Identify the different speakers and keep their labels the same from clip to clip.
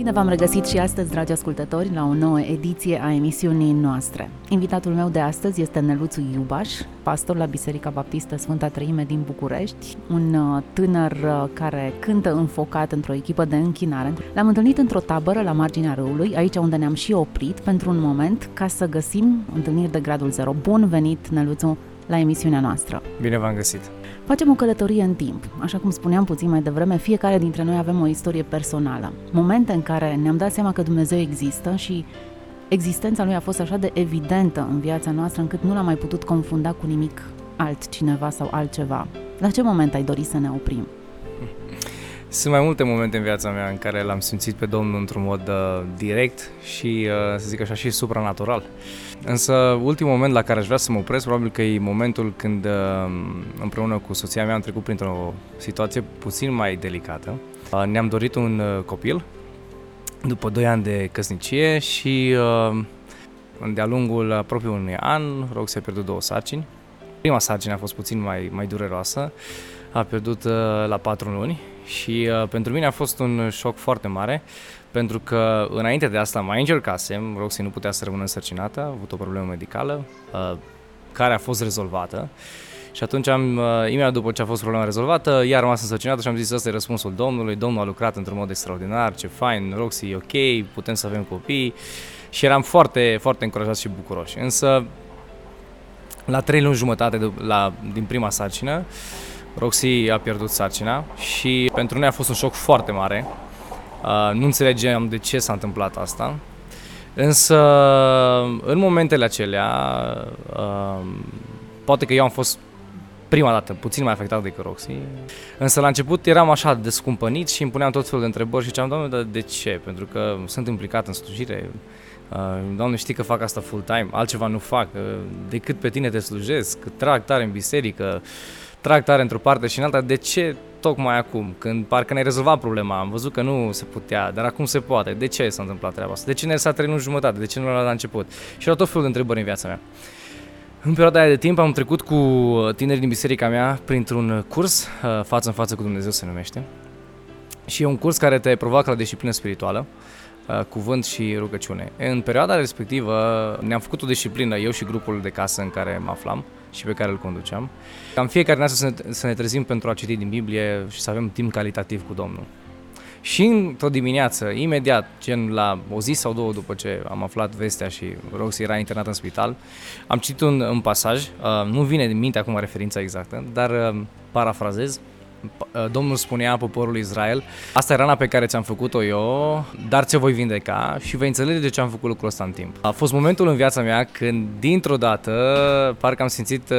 Speaker 1: Bine v-am regăsit și astăzi, dragi ascultători, la o nouă ediție a emisiunii noastre. Invitatul meu de astăzi este Neluțu Iubaș, pastor la Biserica Baptistă Sfânta Treime din București, un uh, tânăr uh, care cântă înfocat într-o echipă de închinare. L-am întâlnit într-o tabără la marginea râului, aici unde ne-am și oprit pentru un moment ca să găsim întâlniri de gradul 0. Bun venit, Neluțu, la emisiunea noastră.
Speaker 2: Bine v-am găsit!
Speaker 1: Facem o călătorie în timp. Așa cum spuneam puțin mai devreme, fiecare dintre noi avem o istorie personală. Momente în care ne-am dat seama că Dumnezeu există și existența lui a fost așa de evidentă în viața noastră încât nu l-am mai putut confunda cu nimic altcineva sau altceva. La ce moment ai dorit să ne oprim?
Speaker 2: Sunt mai multe momente în viața mea în care l-am simțit pe Domnul într-un mod uh, direct și, uh, să zic așa, și supranatural. Însă, ultimul moment la care aș vrea să mă opresc, probabil că e momentul când uh, împreună cu soția mea am trecut printr-o situație puțin mai delicată. Uh, ne-am dorit un uh, copil după 2 ani de căsnicie și uh, de-a lungul aproape unui an, rog să pierdut două sarcini. Prima sarcină a fost puțin mai, mai dureroasă, a pierdut uh, la 4 luni și uh, pentru mine a fost un șoc foarte mare, pentru că înainte de asta mai încercasem, Roxy nu putea să rămână însărcinată, a avut o problemă medicală uh, care a fost rezolvată. Și atunci am, uh, imediat după ce a fost problema rezolvată, ea a rămas însărcinată și am zis, ăsta e răspunsul Domnului, Domnul a lucrat într-un mod extraordinar, ce fain, Roxy e ok, putem să avem copii. Și eram foarte, foarte încurajat și bucuroși. Însă, la trei luni jumătate de, la, din prima sarcină, Roxy a pierdut sarcina și pentru noi a fost un șoc foarte mare. Uh, nu înțelegeam de ce s-a întâmplat asta. Însă, în momentele acelea, uh, poate că eu am fost prima dată puțin mai afectat decât Roxy, însă la început eram așa descumpănit și îmi puneam tot felul de întrebări și ziceam, doamne, dar de ce? Pentru că sunt implicat în slujire, uh, Doamne, știi că fac asta full-time, altceva nu fac, uh, decât pe tine te slujesc, trag tare în biserică, trag tare într-o parte și în alta, de ce tocmai acum, când parcă ne-ai rezolvat problema, am văzut că nu se putea, dar acum se poate, de ce s-a întâmplat treaba asta, de ce ne s-a trei jumătate, de ce nu la început? Și erau tot felul de întrebări în viața mea. În perioada aia de timp am trecut cu tineri din biserica mea printr-un curs, uh, față în față cu Dumnezeu se numește, și e un curs care te provoacă la disciplină spirituală, uh, cuvânt și rugăciune. În perioada respectivă ne-am făcut o disciplină, eu și grupul de casă în care mă aflam, și pe care îl conduceam. Cam fiecare dată să ne, să ne trezim pentru a citi din Biblie și să avem timp calitativ cu Domnul. Și într-o dimineață, imediat, gen la o zi sau două după ce am aflat vestea și Roxy era internat în spital, am citit un, un pasaj, uh, nu vine din minte acum referința exactă, dar uh, parafrazez, Uh, Domnul spunea poporului Israel, asta e rana pe care ți-am făcut-o eu, dar ți voi vindeca și vei înțelege de ce am făcut lucrul ăsta în timp. A fost momentul în viața mea când, dintr-o dată, parcă am simțit uh,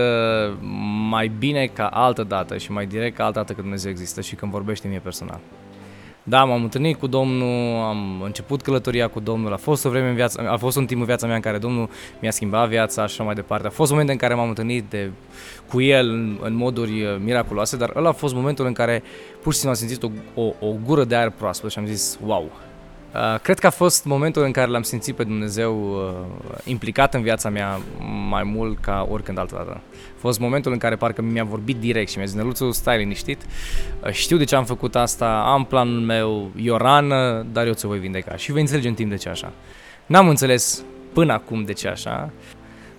Speaker 2: mai bine ca altă dată și mai direct ca altă dată că Dumnezeu există și când vorbește mie personal. Da, m-am întâlnit cu Domnul, am început călătoria cu Domnul, a fost o vreme în viața, a fost un timp în viața mea în care Domnul mi-a schimbat viața și așa mai departe. A fost momente în care m-am întâlnit de, cu El în, în moduri uh, miraculoase, dar ăla a fost momentul în care pur și simplu am simțit o, o, o gură de aer proaspăt și am zis, wow, Uh, cred că a fost momentul în care l-am simțit pe Dumnezeu uh, implicat în viața mea mai mult ca oricând altă dată. A fost momentul în care parcă mi-a vorbit direct și mi-a zis, Neluțu, stai liniștit, uh, știu de ce am făcut asta, am planul meu, e o rană, dar eu ți-o voi vindeca și vei înțelege în timp de ce așa. N-am înțeles până acum de ce așa,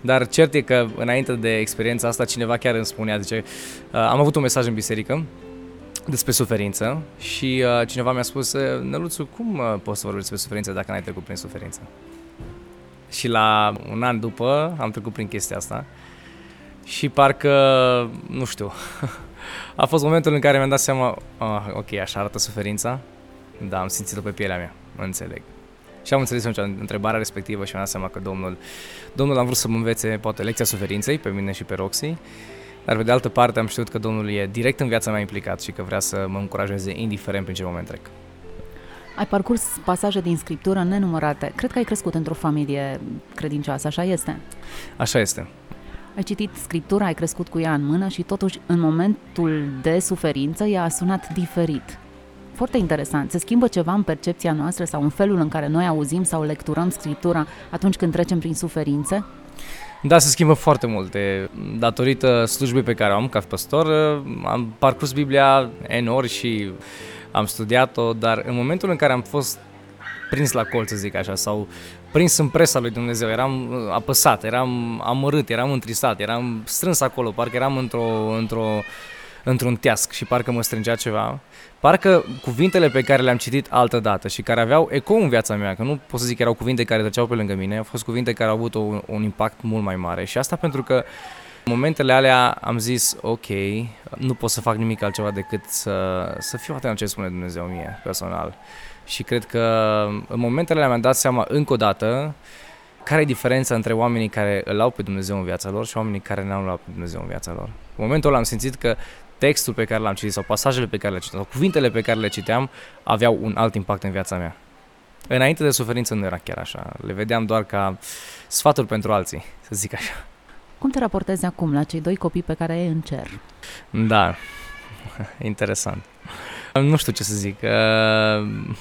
Speaker 2: dar cert e că înainte de experiența asta cineva chiar îmi spunea, zice, am avut un mesaj în biserică despre suferință și uh, cineva mi-a spus, Năluțu, cum uh, poți să vorbești despre suferință dacă n-ai trecut prin suferință? Și la un an după am trecut prin chestia asta și parcă, nu știu, a fost momentul în care mi-am dat seama, uh, ok, așa arată suferința, da, am simțit-o pe pielea mea, înțeleg. Și am înțeles atunci întrebarea respectivă și mi-am dat seama că Domnul, Domnul am vrut să mă învețe poate lecția suferinței pe mine și pe Roxy dar pe de altă parte am știut că Domnul e direct în viața mea implicat și că vrea să mă încurajeze indiferent prin ce moment trec.
Speaker 1: Ai parcurs pasaje din scriptură nenumărate. Cred că ai crescut într-o familie credincioasă, așa este?
Speaker 2: Așa este.
Speaker 1: Ai citit scriptura, ai crescut cu ea în mână și totuși în momentul de suferință ea a sunat diferit. Foarte interesant. Se schimbă ceva în percepția noastră sau în felul în care noi auzim sau lecturăm scriptura atunci când trecem prin suferințe?
Speaker 2: Da, se schimbă foarte multe. Datorită slujbei pe care o am ca păstor, am parcurs Biblia N ori și am studiat-o, dar în momentul în care am fost prins la colț, să zic așa, sau prins în presa lui Dumnezeu, eram uh, apăsat, eram amărât, eram întristat, eram strâns acolo, parcă eram într-o, într-o, într-un teasc și parcă mă strângea ceva. Parcă cuvintele pe care le-am citit altă dată și care aveau ecou în viața mea, că nu pot să zic că erau cuvinte care treceau pe lângă mine, au fost cuvinte care au avut un, un impact mult mai mare și asta pentru că în momentele alea am zis, ok, nu pot să fac nimic altceva decât să, să fiu atent la ce spune Dumnezeu mie, personal. Și cred că în momentele alea mi-am dat seama încă o dată care e diferența între oamenii care îl au pe Dumnezeu în viața lor și oamenii care nu l-au pe Dumnezeu în viața lor. În momentul ăla am simțit că textul pe care l-am citit sau pasajele pe care le citeam sau cuvintele pe care le citeam aveau un alt impact în viața mea. Înainte de suferință nu era chiar așa. Le vedeam doar ca sfaturi pentru alții, să zic așa.
Speaker 1: Cum te raportezi acum la cei doi copii pe care ai în cer?
Speaker 2: Da, interesant. Nu știu ce să zic.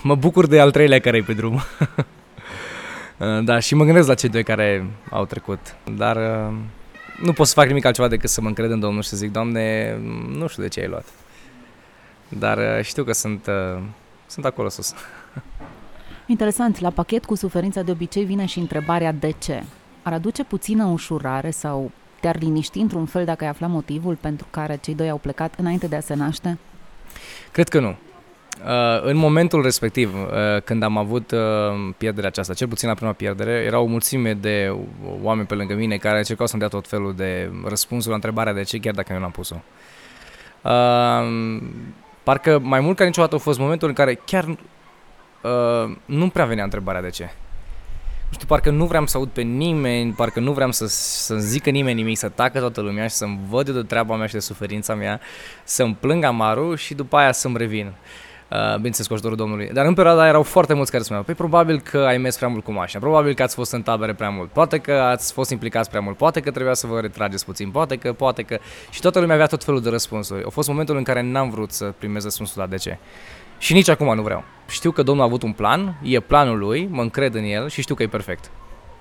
Speaker 2: Mă bucur de al treilea care e pe drum. Da, și mă gândesc la cei doi care au trecut. Dar nu pot să fac nimic altceva decât să mă încred în Domnul și să zic, Doamne, nu știu de ce ai luat. Dar știu că sunt, sunt acolo sus.
Speaker 1: Interesant, la pachet cu suferința de obicei vine și întrebarea de ce ar aduce puțină ușurare sau te-ar liniști într-un fel dacă ai afla motivul pentru care cei doi au plecat înainte de a se naște?
Speaker 2: Cred că nu. Uh, în momentul respectiv, uh, când am avut uh, pierderea aceasta, cel puțin la prima pierdere, era o mulțime de oameni pe lângă mine care încercau să-mi dea tot felul de răspunsuri la întrebarea de ce, chiar dacă eu n-am pus-o. Uh, parcă mai mult ca niciodată a fost momentul în care chiar uh, nu prea venea întrebarea de ce nu știu, parcă nu vreau să aud pe nimeni, parcă nu vreau să, să zică nimeni nimic, să tacă toată lumea și să-mi văd de treaba mea și de suferința mea, să-mi plâng amarul și după aia să-mi revin. Uh, bineînțeles cu ajutorul Domnului. Dar în perioada aia erau foarte mulți care spuneau, păi probabil că ai mers prea mult cu mașina, probabil că ați fost în tabere prea mult, poate că ați fost implicați prea mult, poate că trebuia să vă retrageți puțin, poate că, poate că... Și toată lumea avea tot felul de răspunsuri. A fost momentul în care n-am vrut să primez răspunsul la de ce. Și nici acum nu vreau. Știu că Domnul a avut un plan, e planul lui, mă încred în el și știu că e perfect.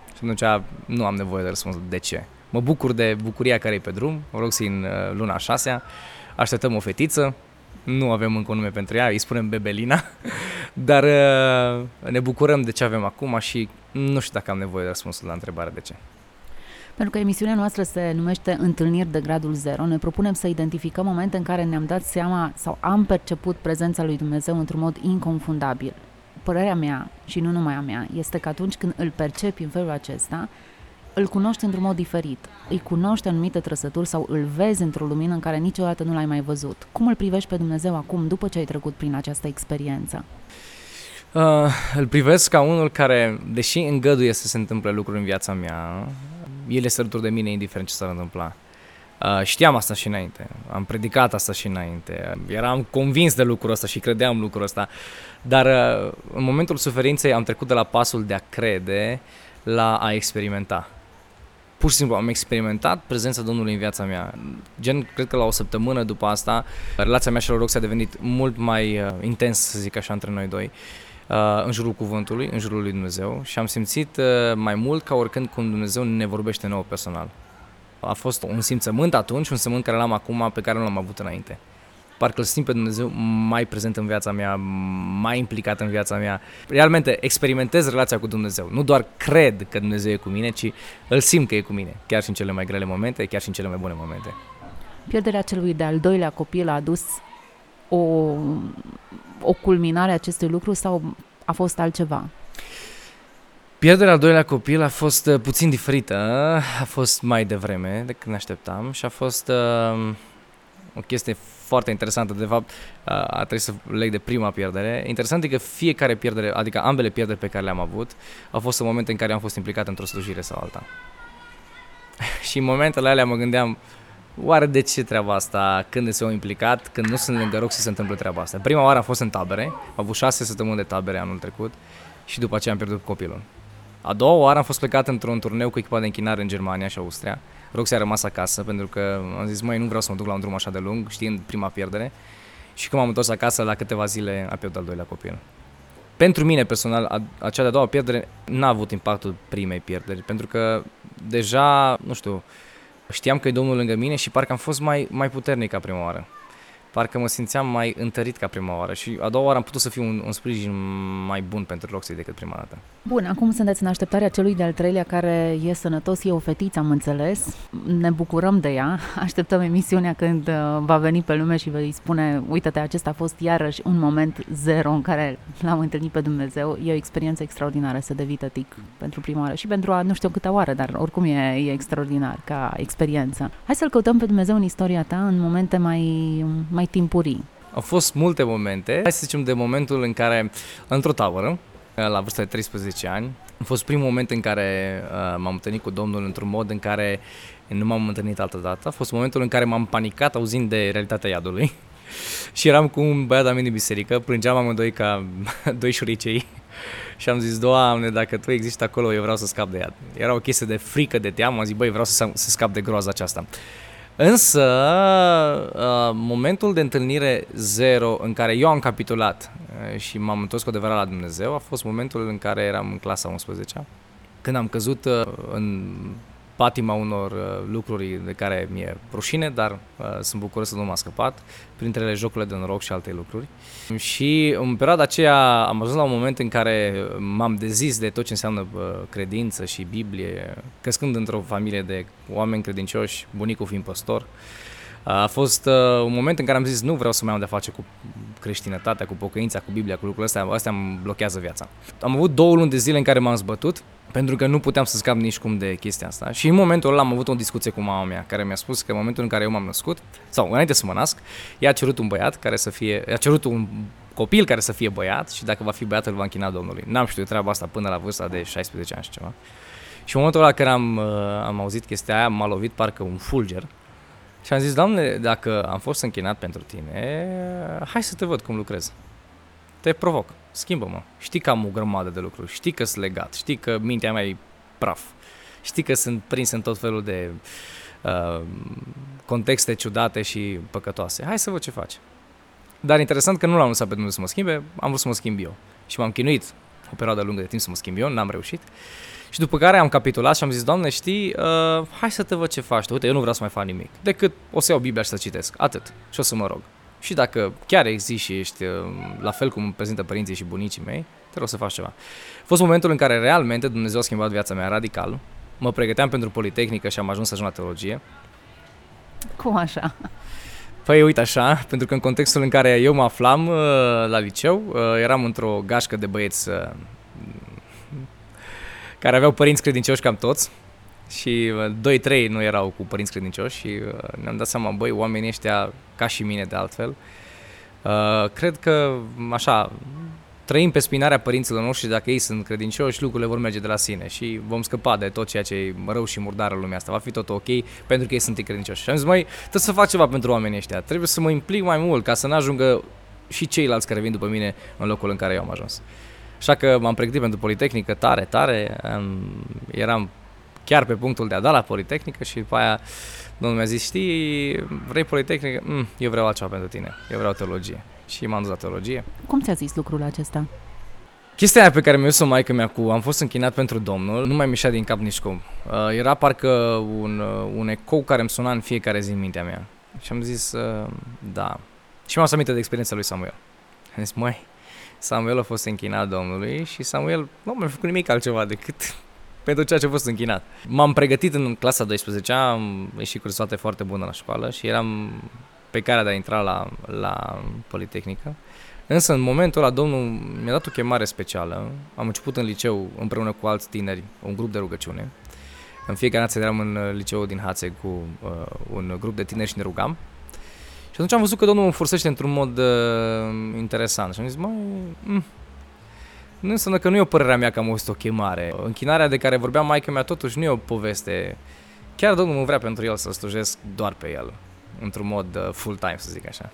Speaker 2: Și atunci nu am nevoie de răspuns de ce. Mă bucur de bucuria care e pe drum, rog să în uh, luna a șasea, așteptăm o fetiță, nu avem încă un nume pentru ea, îi spunem Bebelina, dar uh, ne bucurăm de ce avem acum și nu știu dacă am nevoie de răspunsul la întrebarea de ce.
Speaker 1: Pentru că emisiunea noastră se numește Întâlniri de gradul 0, ne propunem să identificăm momente în care ne-am dat seama sau am perceput prezența lui Dumnezeu într-un mod inconfundabil. Părerea mea, și nu numai a mea, este că atunci când îl percepi în felul acesta, îl cunoști într-un mod diferit, îi cunoști anumite trăsături sau îl vezi într-o lumină în care niciodată nu l-ai mai văzut. Cum îl privești pe Dumnezeu acum, după ce ai trecut prin această experiență?
Speaker 2: Uh, îl privesc ca unul care, deși îngăduie să se întâmple lucruri în viața mea, el este alături de mine indiferent ce s-ar întâmpla. Uh, știam asta și înainte, am predicat asta și înainte, eram convins de lucrul ăsta și credeam lucrul ăsta, dar uh, în momentul suferinței am trecut de la pasul de a crede la a experimenta. Pur și simplu am experimentat prezența Domnului în viața mea. Gen, cred că la o săptămână după asta, relația mea și lui Roxy a devenit mult mai uh, intens, să zic așa, între noi doi. Uh, în jurul cuvântului, în jurul lui Dumnezeu și am simțit uh, mai mult ca oricând cum Dumnezeu ne vorbește nouă personal. A fost un simțământ atunci, un simțământ care l-am acum, pe care nu l-am avut înainte. Parcă îl simt pe Dumnezeu mai prezent în viața mea, mai implicat în viața mea. Realmente experimentez relația cu Dumnezeu. Nu doar cred că Dumnezeu e cu mine, ci îl simt că e cu mine, chiar și în cele mai grele momente, chiar și în cele mai bune momente.
Speaker 1: Pierderea celui de-al doilea copil a adus o, o culminare a acestui lucru sau a fost altceva?
Speaker 2: Pierderea al doilea copil a fost uh, puțin diferită, a fost mai devreme decât ne așteptam și a fost uh, o chestie foarte interesantă, de fapt uh, a trebuit să leg de prima pierdere. Interesant e că fiecare pierdere, adică ambele pierderi pe care le-am avut, au fost în momente în care am fost implicat într-o slujire sau alta. și în momentele alea mă gândeam, Oare de ce treaba asta? Când se au implicat? Când nu sunt lângă rog să se întâmplă treaba asta? Prima oară am fost în tabere, am avut șase săptămâni de tabere anul trecut și după aceea am pierdut copilul. A doua oară am fost plecat într-un turneu cu echipa de închinare în Germania și Austria. Roxy a rămas acasă pentru că am zis, măi, nu vreau să mă duc la un drum așa de lung, știind prima pierdere. Și când m-am întors acasă, la câteva zile a pierdut al doilea copil. Pentru mine personal, a, acea de-a doua pierdere n-a avut impactul primei pierderi, pentru că deja, nu știu, știam că e Domnul lângă mine și parcă am fost mai, mai puternic ca prima oară. Parcă mă simțeam mai întărit ca prima oară și a doua oară am putut să fiu un, un sprijin mai bun pentru Roxy decât prima dată.
Speaker 1: Bun, acum sunteți în așteptarea celui de-al treilea care e sănătos, e o fetiță, am înțeles. Ne bucurăm de ea, așteptăm emisiunea când uh, va veni pe lume și vă îi spune, uite-te, acesta a fost iarăși un moment zero în care l-am întâlnit pe Dumnezeu. E o experiență extraordinară să devii tătic pentru prima oară și pentru a nu știu câte oară, dar oricum e, e extraordinar ca experiență. Hai să-L căutăm pe Dumnezeu în istoria ta în momente mai, mai timpurii.
Speaker 2: Au fost multe momente. Hai să zicem de momentul în care, într-o tabără, la vârsta de 13 ani, a fost primul moment în care uh, m-am întâlnit cu Domnul într-un mod în care nu m-am întâlnit altă dată. A fost momentul în care m-am panicat auzind de realitatea iadului. și eram cu un băiat de din biserică, plângeam amândoi ca doi șuricei și am zis, Doamne, dacă Tu existi acolo, eu vreau să scap de iad. Era o chestie de frică, de teamă, am zis, băi, vreau să, să scap de groaza aceasta. Însă, uh, momentul de întâlnire zero în care eu am capitulat uh, și m-am întors cu adevărat la Dumnezeu a fost momentul în care eram în clasa 11 când am căzut uh, în patima unor uh, lucruri de care mi-e rușine, dar uh, sunt bucuros să nu m-a scăpat, printre ele jocurile de noroc și alte lucruri. Și în perioada aceea am ajuns la un moment în care m-am dezis de tot ce înseamnă uh, credință și Biblie, crescând într-o familie de oameni credincioși, bunicul fiind păstor. A fost uh, un moment în care am zis nu vreau să mai am de face cu creștinătatea, cu pocăința, cu Biblia, cu lucrurile astea, astea îmi blochează viața. Am avut două luni de zile în care m-am zbătut, pentru că nu puteam să scap nici cum de chestia asta. Și în momentul ăla am avut o discuție cu mama mea, care mi-a spus că în momentul în care eu m-am născut, sau înainte să mă nasc, ea a cerut un băiat care să fie, a cerut un copil care să fie băiat și dacă va fi băiat îl va închina Domnului. N-am știut treaba asta până la vârsta de 16 ani și ceva. Și în momentul ăla care am, uh, am auzit chestia aia, m-a lovit parcă un fulger. Și am zis, Doamne, dacă am fost închinat pentru tine, hai să te văd cum lucrezi. Te provoc schimbă-mă. Știi că am o grămadă de lucruri, știi că sunt legat, știi că mintea mea e praf, știi că sunt prins în tot felul de uh, contexte ciudate și păcătoase. Hai să văd ce faci. Dar interesant că nu l-am lăsat pe Dumnezeu să mă schimbe, am vrut să mă schimb eu. Și m-am chinuit o perioadă lungă de timp să mă schimb eu, n-am reușit. Și după care am capitulat și am zis, Doamne, știi, uh, hai să te văd ce faci. Uite, eu nu vreau să mai fac nimic, decât o să iau Biblia și să citesc, atât. Și o să mă rog. Și dacă chiar existi și ești uh, la fel cum prezintă părinții și bunicii mei, te rog să faci ceva. A fost momentul în care realmente Dumnezeu a schimbat viața mea radical. Mă pregăteam pentru Politehnică și am ajuns să ajung la teologie.
Speaker 1: Cum așa?
Speaker 2: Păi uite așa, pentru că în contextul în care eu mă aflam uh, la liceu, uh, eram într-o gașcă de băieți care aveau părinți credincioși cam toți și 2-3 nu erau cu părinți credincioși și ne-am dat seama, băi, oamenii ăștia ca și mine de altfel. Uh, cred că, așa, trăim pe spinarea părinților noștri și dacă ei sunt credincioși, lucrurile vor merge de la sine și vom scăpa de tot ceea ce e rău și murdar în lumea asta. Va fi tot ok pentru că ei sunt credincioși. Și am zis, mai trebuie să fac ceva pentru oamenii ăștia. Trebuie să mă implic mai mult ca să nu ajungă și ceilalți care vin după mine în locul în care eu am ajuns. Așa că m-am pregătit pentru Politehnică tare, tare. Eram chiar pe punctul de a da la Politehnică și după aia Domnul mi-a zis, știi, vrei Politehnică? Mm, eu vreau altceva pentru tine, eu vreau teologie. Și m-am dus la teologie.
Speaker 1: Cum ți-a zis lucrul acesta?
Speaker 2: Chestia aia pe care mi-a zis-o maică mea cu am fost închinat pentru Domnul, nu mai mișa din cap nici cum. Uh, era parcă un, uh, un ecou care îmi suna în fiecare zi în mintea mea. Și am zis, uh, da. Și m-am aminte de experiența lui Samuel. Am zis, măi, Samuel a fost închinat Domnului și Samuel nu mi-a făcut nimic altceva decât pentru ceea ce a fost închinat. M-am pregătit în clasa 12 am ieșit cu rezultate foarte bună la școală și eram pe care de a intra la, la Politehnică. Însă în momentul ăla Domnul mi-a dat o chemare specială. Am început în liceu împreună cu alți tineri, un grup de rugăciune. În fiecare dată eram în liceu din Hațe cu uh, un grup de tineri și ne rugam. Și atunci am văzut că Domnul mă forsește într-un mod uh, interesant. Și am zis, mă, mm, nu înseamnă că nu e o părerea mea că am auzit o chemare. Închinarea de care vorbea maica mea totuși nu e o poveste. Chiar Domnul nu vrea pentru el să slujesc doar pe el, într-un mod uh, full-time, să zic așa.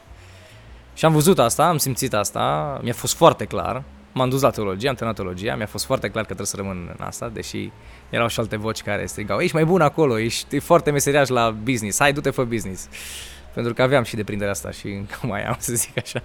Speaker 2: Și am văzut asta, am simțit asta, mi-a fost foarte clar. M-am dus la teologie, am terminat teologia, mi-a fost foarte clar că trebuie să rămân în asta, deși erau și alte voci care strigau, ești mai bun acolo, ești foarte meseriaș la business, hai, du-te, fă business pentru că aveam și deprinderea asta și încă mai am, să zic așa.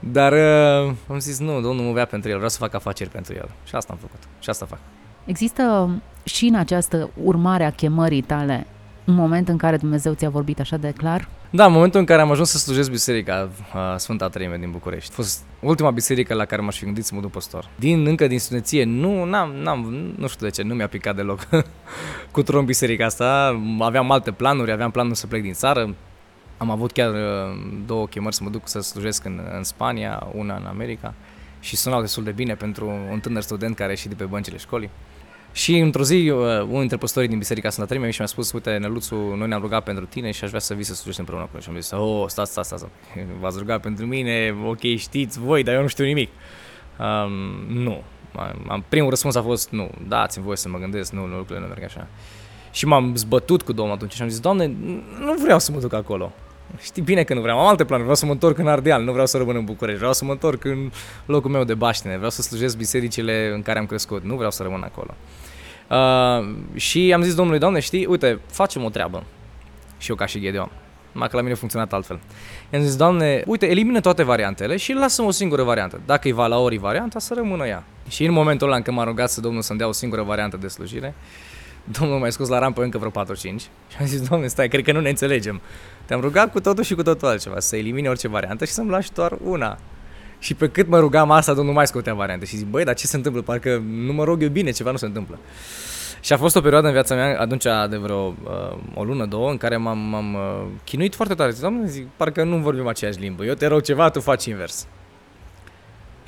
Speaker 2: Dar uh, am zis, nu, Domnul mă vrea pentru el, vreau să fac afaceri pentru el. Și asta am făcut. Și asta fac.
Speaker 1: Există și în această urmare a chemării tale un moment în care Dumnezeu ți-a vorbit așa de clar?
Speaker 2: Da, în momentul în care am ajuns să slujesc biserica uh, Sfânta Treime din București, a fost ultima biserică la care m-aș fi gândit să mă duc păstor. Din, încă din studenție, nu, n-am, n-am, nu știu de ce, nu mi-a picat deloc cu tron biserica asta. Aveam alte planuri, aveam planul să plec din țară. Am avut chiar uh, două chemări să mă duc să slujesc în, în Spania, una în America și sunau destul de bine pentru un tânăr student care a ieșit de pe băncile școlii. Și într-o zi, uh, unul dintre păstorii din Biserica Sfânta Treime și mi-a spus, uite, Năluțu, noi ne-am rugat pentru tine și aș vrea să vii să slujești împreună cu noi. Și am zis, oh, stați, stați, stați, v-ați rugat pentru mine, ok, știți voi, dar eu nu știu nimic. Um, nu. Am, primul răspuns a fost, nu, dați-mi voie să mă gândesc, nu, lucrurile nu merg așa. Și m-am zbătut cu Domnul atunci și am zis, Doamne, nu vreau să mă duc acolo. Știi bine că nu vreau, am alte planuri, vreau să mă întorc în Ardeal, nu vreau să rămân în București, vreau să mă întorc în locul meu de baștine, vreau să slujesc bisericile în care am crescut, nu vreau să rămân acolo. Uh, și am zis domnului, doamne, știi, uite, facem o treabă. Și eu ca și Gedeon. Numai că la mine a funcționat altfel. I-am zis, doamne, uite, elimină toate variantele și lasă o singură variantă. Dacă e Valaori varianta, să rămână ea. Și în momentul ăla în când m-a rugat să Domnul să-mi dea o singură variantă de slujire, Domnul m-a scos la rampă încă vreo 4-5 și am zis, Doamne, stai, cred că nu ne înțelegem. Te-am rugat cu totul și cu totul altceva, să elimini orice variantă și să-mi lași doar una. Și pe cât mă rugam asta, Domnul mai scotea variante. Și zic, băi, dar ce se întâmplă? Parcă nu mă rog eu bine, ceva nu se întâmplă. Și a fost o perioadă în viața mea, atunci de vreo uh, o lună, două, în care m-am, m-am uh, chinuit foarte tare. Zic, Doamne, zic, parcă nu vorbim aceeași limbă. Eu te rog ceva, tu faci invers.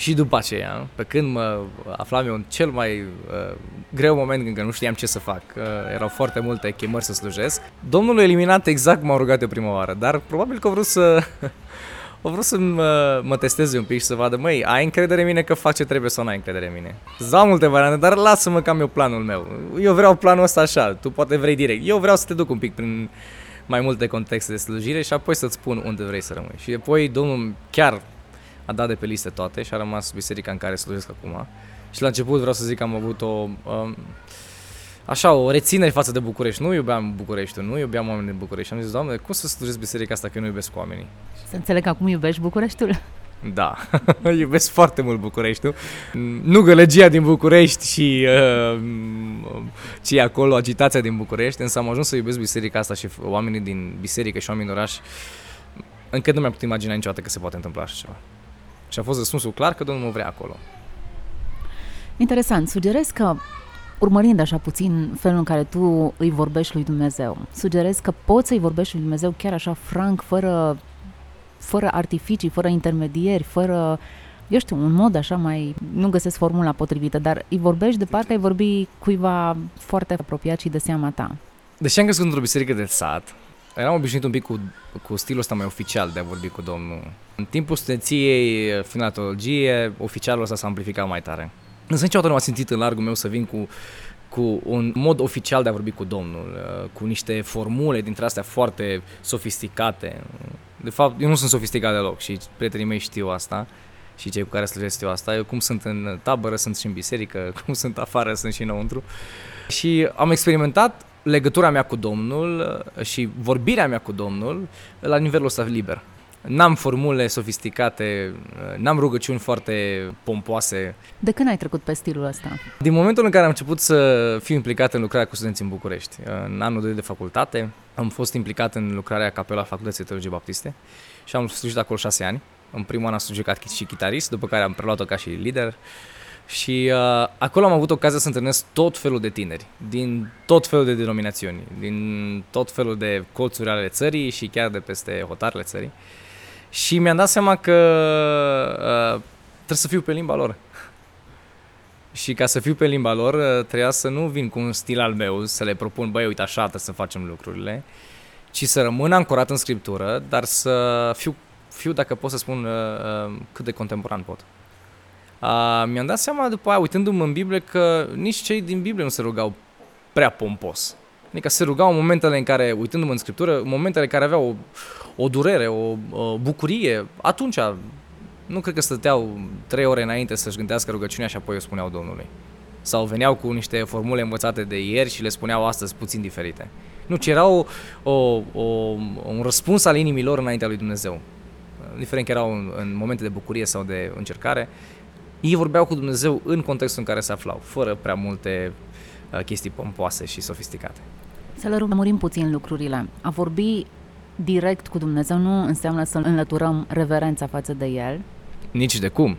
Speaker 2: Și după aceea, pe când mă aflam eu în cel mai uh, greu moment când nu știam ce să fac, uh, erau foarte multe chemări să slujesc, Domnul a eliminat exact cum m-a rugat de prima oară, dar probabil că a vrut să... o vrut să mă, mă testeze un pic și să vadă, măi, ai încredere în mine că fac ce trebuie sau nu ai încredere în mine? Zau multe variante, dar lasă-mă că am eu planul meu. Eu vreau planul ăsta așa, tu poate vrei direct. Eu vreau să te duc un pic prin mai multe contexte de slujire și apoi să-ți spun unde vrei să rămâi. Și apoi Domnul chiar a dat de pe liste toate și a rămas biserica în care slujesc acum. Și la început vreau să zic că am avut o... Um, așa, o reținere față de București. Nu iubeam București, nu iubeam oamenii din București. Am zis, Doamne, cum să slujesc biserica asta că nu iubesc oamenii?
Speaker 1: Să înțeleg că acum iubești Bucureștiul?
Speaker 2: Da, iubesc foarte mult Bucureștiul. Nu gălăgia din București și uh, ci acolo agitația din București, însă am ajuns să iubesc biserica asta și oamenii din biserică și oamenii din oraș. Încă nu mi-am putut imagina niciodată că se poate întâmpla așa ceva. Și a fost răspunsul clar că Domnul mă vrea acolo.
Speaker 1: Interesant. Sugerez că urmărind așa puțin felul în care tu îi vorbești lui Dumnezeu, sugerez că poți să-i vorbești lui Dumnezeu chiar așa franc, fără, fără artificii, fără intermedieri, fără, eu știu, un mod așa mai, nu găsesc formula potrivită, dar îi vorbești de parcă ai vorbi cuiva foarte apropiat și de seama ta.
Speaker 2: Deși am crescut într-o biserică de sat, eram obișnuit un pic cu, cu stilul ăsta mai oficial de a vorbi cu Domnul. În timpul studenției, finatologie, oficialul ăsta s-a amplificat mai tare. Însă niciodată nu m-a simțit în largul meu să vin cu, cu un mod oficial de a vorbi cu Domnul, uh, cu niște formule dintre astea foarte sofisticate. De fapt, eu nu sunt sofisticat deloc și prietenii mei știu asta și cei cu care slujesc știu asta. Eu cum sunt în tabără, sunt și în biserică, cum sunt afară, sunt și înăuntru. Și am experimentat legătura mea cu Domnul uh, și vorbirea mea cu Domnul la nivelul ăsta liber. N-am formule sofisticate, uh, n-am rugăciuni foarte pompoase.
Speaker 1: De când ai trecut pe stilul ăsta?
Speaker 2: Din momentul în care am început să fiu implicat în lucrarea cu studenții în București. În anul 2 de facultate am fost implicat în lucrarea capela Facultății de Teologie Baptiste și am slujit acolo șase ani. În primul an am slujit ca și chitarist, după care am preluat-o ca și lider. Și uh, acolo am avut ocazia să întâlnesc tot felul de tineri, din tot felul de denominațiuni, din tot felul de colțuri ale țării și chiar de peste hotarele țării. Și mi-am dat seama că uh, trebuie să fiu pe limba lor. Și ca să fiu pe limba lor, uh, trebuia să nu vin cu un stil al meu, să le propun, băi, uite așa trebuie să facem lucrurile, ci să rămân ancorat în scriptură, dar să fiu, fiu dacă pot să spun, uh, uh, cât de contemporan pot. Uh, mi-am dat seama după aia, uitându-mă în Biblie, că nici cei din Biblie nu se rugau prea pompos. Adică se rugau în momentele în care, uitându-mă în Scriptură, în momentele în care aveau o, o durere, o, o bucurie, atunci nu cred că stăteau trei ore înainte să-și gândească rugăciunea și apoi o spuneau Domnului. Sau veneau cu niște formule învățate de ieri și le spuneau astăzi puțin diferite. Nu, ci era o, o, o, un răspuns al inimilor înaintea lui Dumnezeu. Indiferent că erau în, în momente de bucurie sau de încercare, ei vorbeau cu Dumnezeu în contextul în care se aflau, fără prea multe uh, chestii pompoase și sofisticate.
Speaker 1: Să le urmărim puțin lucrurile. A vorbi direct cu Dumnezeu nu înseamnă să înlăturăm reverența față de El.
Speaker 2: Nici de cum.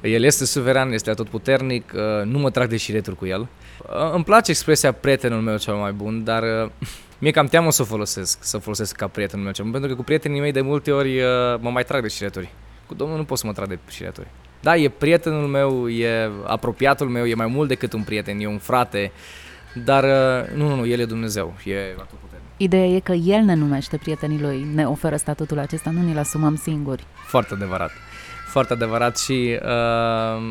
Speaker 2: El este suveran, este atotputernic, uh, nu mă trag de șireturi cu el. Uh, îmi place expresia prietenul meu cel mai bun, dar uh, mie cam teamă să o folosesc, să o folosesc ca prietenul meu cel mai bun, pentru că cu prietenii mei de multe ori mă mai trag de șireturi. Cu Domnul nu pot să mă trag de șireturi. Da, e prietenul meu, e apropiatul meu, e mai mult decât un prieten, e un frate, dar nu, nu, nu, el e Dumnezeu, e atotputernic.
Speaker 1: Ideea e că El ne numește prietenii Lui, ne oferă statutul acesta, nu ni-l asumăm singuri.
Speaker 2: Foarte adevărat foarte adevărat și uh,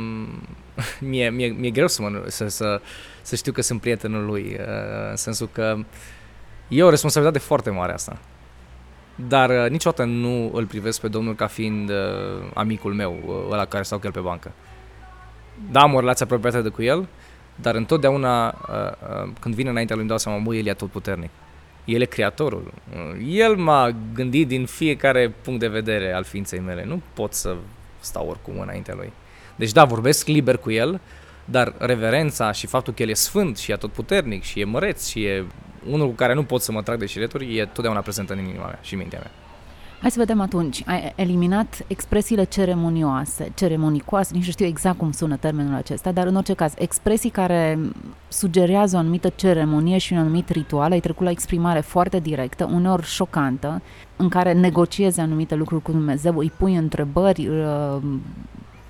Speaker 2: mie, mie, mi-e greu să, mă, să, să, să știu că sunt prietenul lui, uh, în sensul că e o responsabilitate foarte mare asta. Dar uh, niciodată nu îl privesc pe domnul ca fiind uh, amicul meu, uh, ăla care stau cu el pe bancă. Da, am o relație apropiată de cu el, dar întotdeauna uh, uh, când vine înaintea lui îmi dau seama, mă, el e tot puternic. El e creatorul. El m-a gândit din fiecare punct de vedere al ființei mele. Nu pot să stau oricum înaintea lui. Deci da, vorbesc liber cu el, dar reverența și faptul că el e sfânt și e tot puternic și e măreț și e unul cu care nu pot să mă trag de șireturi, e totdeauna prezent în inima mea și mintea mea.
Speaker 1: Hai să vedem atunci. Ai eliminat expresiile ceremonioase, ceremonicoase, nici nu știu exact cum sună termenul acesta, dar în orice caz, expresii care sugerează o anumită ceremonie și un anumit ritual, ai trecut la exprimare foarte directă, uneori șocantă, în care negociezi anumite lucruri cu Dumnezeu, îi pui întrebări, uh,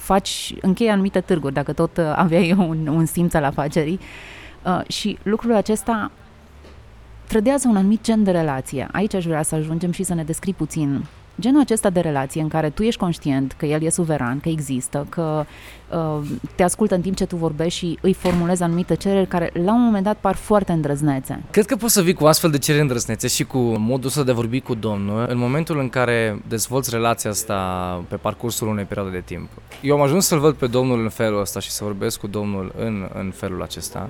Speaker 1: faci, închei anumite târguri, dacă tot aveai un, un simț al afacerii. Uh, și lucrul acesta trădează un anumit gen de relație. Aici aș vrea să ajungem și să ne descrii puțin genul acesta de relație în care tu ești conștient că el e suveran, că există, că uh, te ascultă în timp ce tu vorbești și îi formulezi anumite cereri care la un moment dat par foarte îndrăznețe.
Speaker 2: Cred că poți să vii cu astfel de cereri îndrăznețe și cu modul ăsta de vorbi cu Domnul în momentul în care dezvolți relația asta pe parcursul unei perioade de timp. Eu am ajuns să-L văd pe Domnul în felul ăsta și să vorbesc cu Domnul în, în felul acesta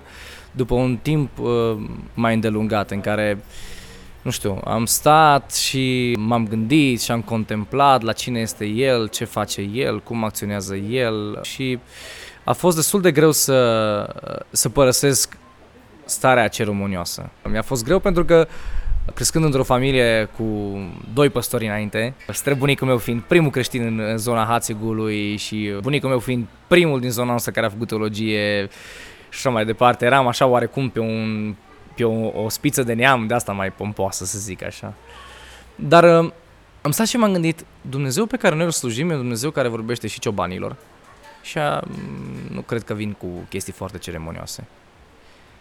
Speaker 2: după un timp uh, mai îndelungat în care nu știu, am stat și m-am gândit și am contemplat la cine este el, ce face el, cum acționează el și a fost destul de greu să, să părăsesc starea ceremonioasă. Mi-a fost greu pentru că crescând într-o familie cu doi păstori înainte, străbunicul meu fiind primul creștin în zona Hațegului și bunicul meu fiind primul din zona noastră care a făcut teologie și așa mai departe, eram așa oarecum pe, un, pe o, o spiță de neam de asta mai pompoasă, să zic așa. Dar uh, am stat și m-am gândit, Dumnezeu pe care noi îl slujim e Dumnezeu care vorbește și ciobanilor. Și a, mm, nu cred că vin cu chestii foarte ceremonioase.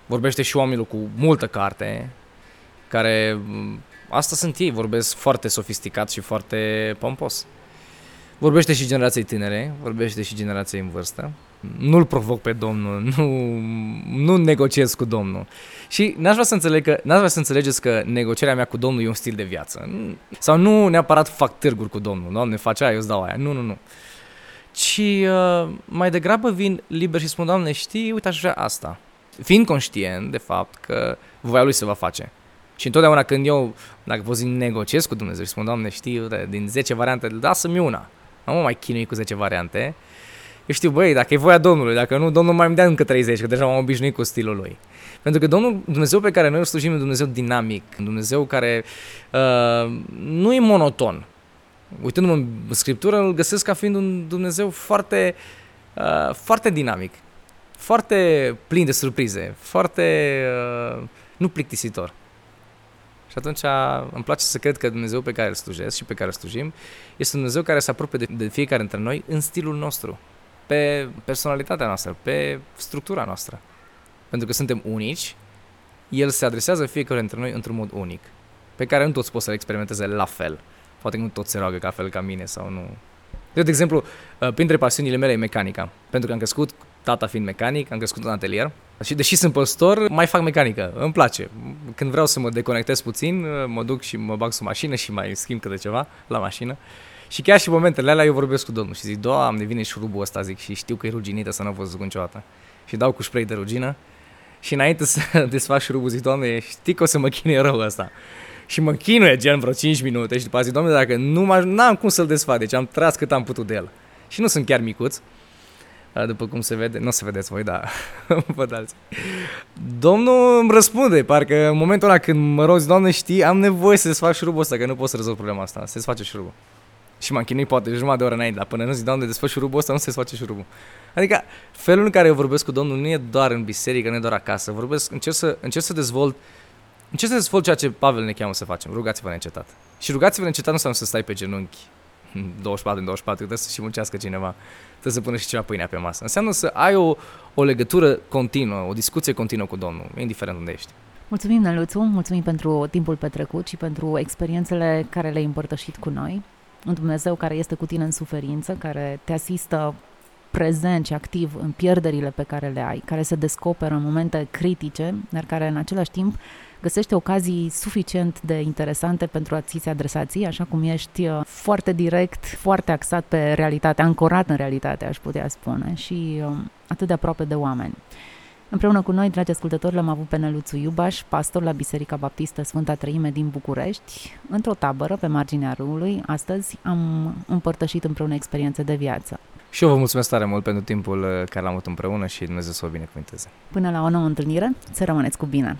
Speaker 2: Vorbește și oamenilor cu multă carte, care, mm, asta sunt ei, vorbesc foarte sofisticat și foarte pompos. Vorbește și generației tinere, vorbește și generației în vârstă. Nu-l provoc pe Domnul, nu, nu negociez cu Domnul. Și n-aș vrea să înțeleg că, n-aș vrea să înțelegeți că negocierea mea cu Domnul e un stil de viață. Sau nu neapărat fac târguri cu Domnul. Doamne, face aia, eu îți dau aia. Nu, nu, nu. Ci uh, mai degrabă vin liber și spun, Doamne, știi, uite, aș vrea asta. Fiind conștient de fapt că voia Lui se va face. Și întotdeauna când eu, dacă vă zic, negociez cu Dumnezeu și spun, Doamne, știi, din 10 variante, lasă-mi una nu mă mai chinui cu 10 variante. Eu știu, băi, dacă e voia Domnului, dacă nu, Domnul mai îmi dea încă 30, că deja m-am obișnuit cu stilul lui. Pentru că Domnul, Dumnezeu pe care noi îl slujim e Dumnezeu dinamic, Dumnezeu care uh, nu e monoton. Uitându-mă în Scriptură, îl găsesc ca fiind un Dumnezeu foarte, uh, foarte dinamic, foarte plin de surprize, foarte uh, nu plictisitor. Și atunci îmi place să cred că Dumnezeu pe care îl slujesc și pe care îl slujim este un Dumnezeu care se apropie de, de fiecare dintre noi în stilul nostru, pe personalitatea noastră, pe structura noastră. Pentru că suntem unici, El se adresează fiecare dintre noi într-un mod unic, pe care nu toți pot să-l experimenteze la fel. Poate că nu toți se roagă ca fel ca mine sau nu. Eu, de exemplu, uh, printre pasiunile mele e mecanica, pentru că am crescut, tata fiind mecanic, am crescut în atelier, și deși sunt păstor, mai fac mecanică. Îmi place. Când vreau să mă deconectez puțin, mă duc și mă bag sub mașină și mai schimb câte ceva la mașină. Și chiar și momentele alea eu vorbesc cu domnul și zic, Doamne, vine șurubul ăsta, zic, și știu că e ruginită să nu o văzut niciodată. Și dau cu spray de rugină și înainte să desfac șurubul zic, Doamne, știi că o să mă chinuie rău ăsta. Și mă chinuie gen vreo 5 minute și după zic, Doamne, dacă nu m am cum să-l desfac, deci am tras cât am putut de el. Și nu sunt chiar micuț, după cum se vede, nu se vedeți voi, da, văd alții. Domnul îmi răspunde, parcă în momentul ăla când mă rog, Doamne, știi, am nevoie să desfac șurubul ăsta, că nu pot să rezolv problema asta, se desface șurubul. Și m-am chinuit poate jumătate de oră înainte, dar până nu zic, Doamne, desfă șurubul ăsta, nu se desface șurubul. Adică felul în care eu vorbesc cu Domnul nu e doar în biserică, nu e doar acasă, vorbesc, încerc să, încerc să dezvolt Încerc să dezvolt ceea ce Pavel ne cheamă să facem. Rugați-vă neîncetat. Și rugați-vă neîncetat nu înseamnă să stai pe genunchi 24 în 24, trebuie să și muncească cineva, trebuie să pună și ceva pâinea pe masă. Înseamnă să ai o, o legătură continuă, o discuție continuă cu Domnul, indiferent unde ești.
Speaker 1: Mulțumim, Neluțu, mulțumim pentru timpul petrecut și pentru experiențele care le-ai împărtășit cu noi. Un Dumnezeu care este cu tine în suferință, care te asistă prezent și activ în pierderile pe care le ai, care se descoperă în momente critice, dar care în același timp găsește ocazii suficient de interesante pentru a ți se adresa ție, așa cum ești uh, foarte direct, foarte axat pe realitate, ancorat în realitate, aș putea spune, și um, atât de aproape de oameni. Împreună cu noi, dragi ascultători, l-am avut pe Năluțu Iubaș, pastor la Biserica Baptistă Sfânta Trăime din București, într-o tabără pe marginea râului. Astăzi am împărtășit împreună experiențe de viață.
Speaker 2: Și eu vă mulțumesc tare mult pentru timpul uh, care l-am avut împreună și Dumnezeu să o binecuvânteze.
Speaker 1: Până la o nouă întâlnire, să rămâneți cu bine!